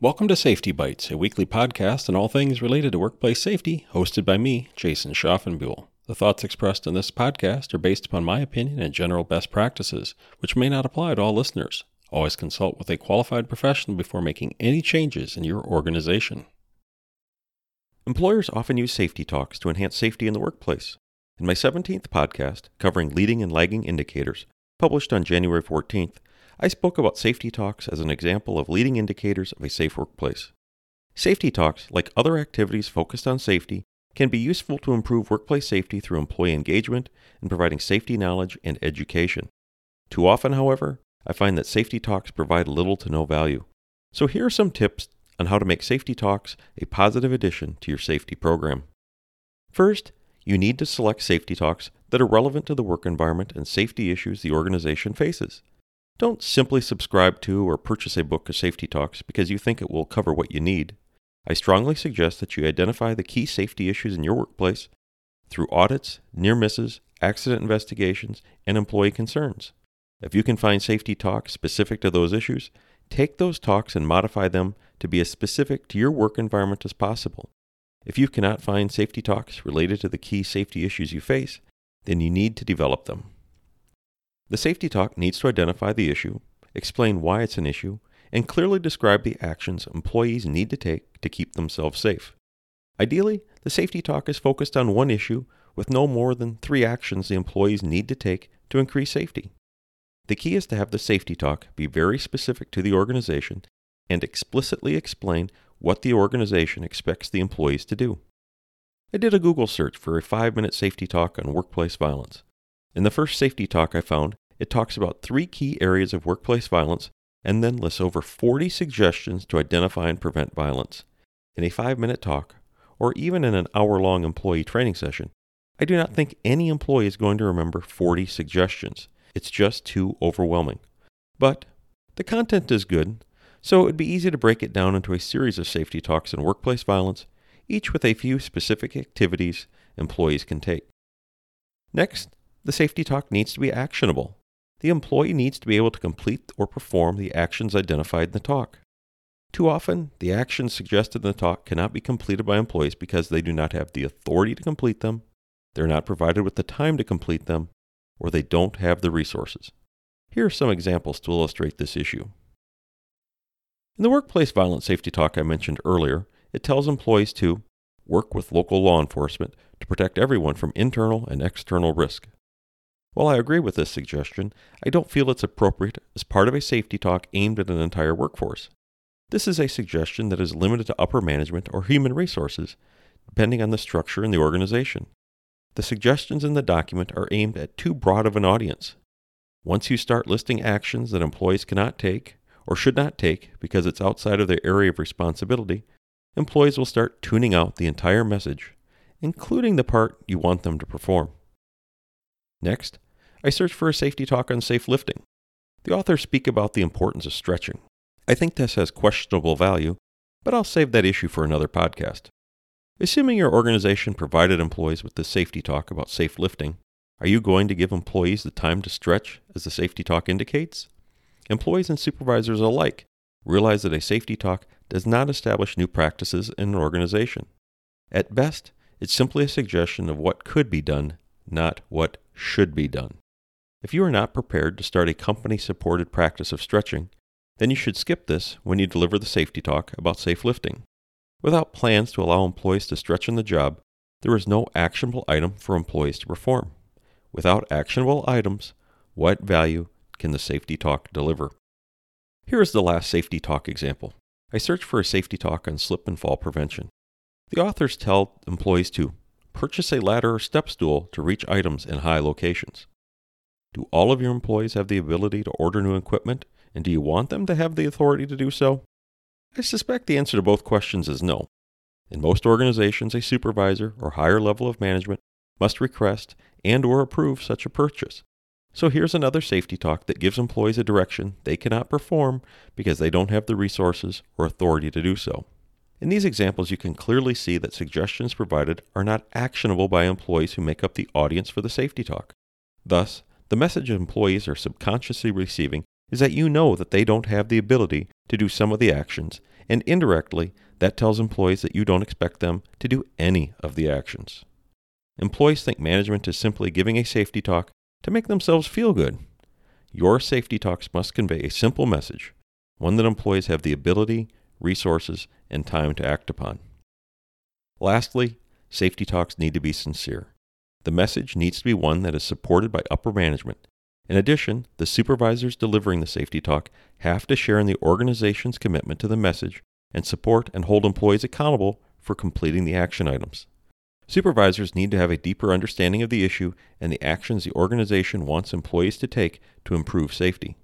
Welcome to Safety Bites, a weekly podcast on all things related to workplace safety, hosted by me, Jason Schaufenbuel. The thoughts expressed in this podcast are based upon my opinion and general best practices, which may not apply to all listeners. Always consult with a qualified professional before making any changes in your organization. Employers often use safety talks to enhance safety in the workplace. In my 17th podcast, covering leading and lagging indicators, published on January 14th, I spoke about safety talks as an example of leading indicators of a safe workplace. Safety talks, like other activities focused on safety, can be useful to improve workplace safety through employee engagement and providing safety knowledge and education. Too often, however, I find that safety talks provide little to no value. So here are some tips on how to make safety talks a positive addition to your safety program. First, you need to select safety talks that are relevant to the work environment and safety issues the organization faces. Don't simply subscribe to or purchase a book of safety talks because you think it will cover what you need. I strongly suggest that you identify the key safety issues in your workplace through audits, near misses, accident investigations, and employee concerns. If you can find safety talks specific to those issues, take those talks and modify them to be as specific to your work environment as possible. If you cannot find safety talks related to the key safety issues you face, then you need to develop them. The safety talk needs to identify the issue, explain why it's an issue, and clearly describe the actions employees need to take to keep themselves safe. Ideally, the safety talk is focused on one issue with no more than three actions the employees need to take to increase safety. The key is to have the safety talk be very specific to the organization and explicitly explain what the organization expects the employees to do. I did a Google search for a five minute safety talk on workplace violence. In the first safety talk I found, it talks about three key areas of workplace violence and then lists over 40 suggestions to identify and prevent violence. In a five minute talk, or even in an hour long employee training session, I do not think any employee is going to remember 40 suggestions. It's just too overwhelming. But the content is good, so it would be easy to break it down into a series of safety talks on workplace violence, each with a few specific activities employees can take. Next, the safety talk needs to be actionable. The employee needs to be able to complete or perform the actions identified in the talk. Too often, the actions suggested in the talk cannot be completed by employees because they do not have the authority to complete them, they're not provided with the time to complete them, or they don't have the resources. Here are some examples to illustrate this issue. In the workplace violence safety talk I mentioned earlier, it tells employees to work with local law enforcement to protect everyone from internal and external risk. While I agree with this suggestion, I don't feel it's appropriate as part of a safety talk aimed at an entire workforce. This is a suggestion that is limited to upper management or human resources, depending on the structure in the organization. The suggestions in the document are aimed at too broad of an audience. Once you start listing actions that employees cannot take or should not take because it's outside of their area of responsibility, employees will start tuning out the entire message, including the part you want them to perform. Next, I search for a safety talk on safe lifting. The authors speak about the importance of stretching. I think this has questionable value, but I'll save that issue for another podcast. Assuming your organization provided employees with the safety talk about safe lifting, are you going to give employees the time to stretch as the safety talk indicates? Employees and supervisors alike realize that a safety talk does not establish new practices in an organization. At best, it's simply a suggestion of what could be done, not what should be done. If you are not prepared to start a company supported practice of stretching, then you should skip this when you deliver the safety talk about safe lifting. Without plans to allow employees to stretch on the job, there is no actionable item for employees to perform. Without actionable items, what value can the safety talk deliver? Here is the last safety talk example. I searched for a safety talk on slip and fall prevention. The authors tell employees to purchase a ladder or step stool to reach items in high locations. Do all of your employees have the ability to order new equipment, and do you want them to have the authority to do so? I suspect the answer to both questions is no. In most organizations, a supervisor or higher level of management must request and or approve such a purchase. So here's another safety talk that gives employees a direction they cannot perform because they don't have the resources or authority to do so. In these examples, you can clearly see that suggestions provided are not actionable by employees who make up the audience for the safety talk. Thus, the message employees are subconsciously receiving is that you know that they don't have the ability to do some of the actions, and indirectly, that tells employees that you don't expect them to do any of the actions. Employees think management is simply giving a safety talk to make themselves feel good. Your safety talks must convey a simple message, one that employees have the ability, resources, and time to act upon. Lastly, safety talks need to be sincere. The message needs to be one that is supported by upper management. In addition, the supervisors delivering the safety talk have to share in the organization's commitment to the message and support and hold employees accountable for completing the action items. Supervisors need to have a deeper understanding of the issue and the actions the organization wants employees to take to improve safety.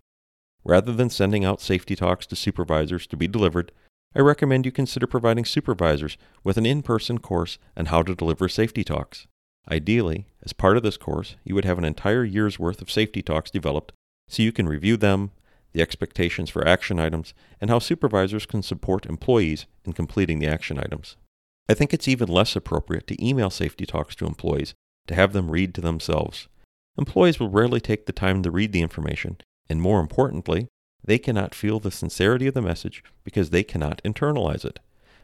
Rather than sending out safety talks to supervisors to be delivered, I recommend you consider providing supervisors with an in person course on how to deliver safety talks. Ideally, as part of this course, you would have an entire year's worth of safety talks developed so you can review them, the expectations for action items, and how supervisors can support employees in completing the action items. I think it's even less appropriate to email safety talks to employees to have them read to themselves. Employees will rarely take the time to read the information, and more importantly, they cannot feel the sincerity of the message because they cannot internalize it.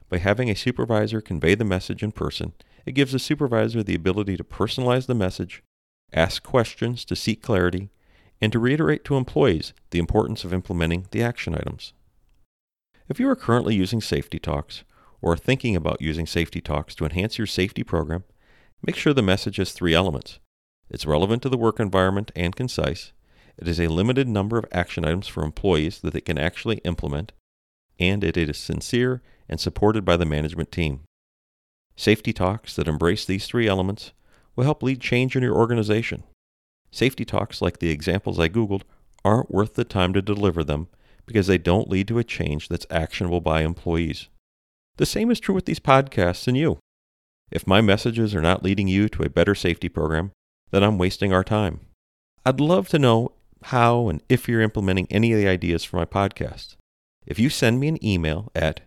By having a supervisor convey the message in person, it gives the supervisor the ability to personalize the message, ask questions to seek clarity, and to reiterate to employees the importance of implementing the action items. If you are currently using Safety Talks or are thinking about using Safety Talks to enhance your safety program, make sure the message has three elements. It's relevant to the work environment and concise, it is a limited number of action items for employees that they can actually implement, and it is sincere and supported by the management team. Safety talks that embrace these three elements will help lead change in your organization. Safety talks like the examples I Googled aren't worth the time to deliver them because they don't lead to a change that's actionable by employees. The same is true with these podcasts and you. If my messages are not leading you to a better safety program, then I'm wasting our time. I'd love to know how, and if you're implementing any of the ideas for my podcast. If you send me an email at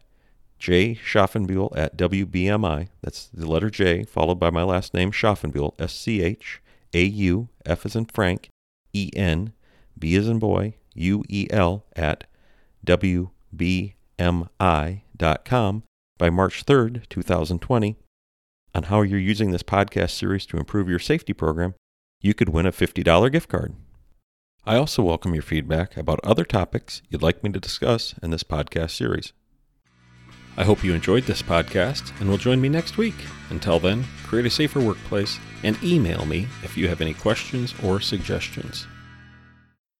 jschaufenbuel at WBMI, that's the letter J followed by my last name, Schaufenbuel, S C H A U, F as in Frank, E N, B as in boy, U E L, at WBMI.com by March 3rd, 2020, on how you're using this podcast series to improve your safety program, you could win a $50 gift card. I also welcome your feedback about other topics you'd like me to discuss in this podcast series. I hope you enjoyed this podcast and will join me next week. Until then, create a safer workplace and email me if you have any questions or suggestions.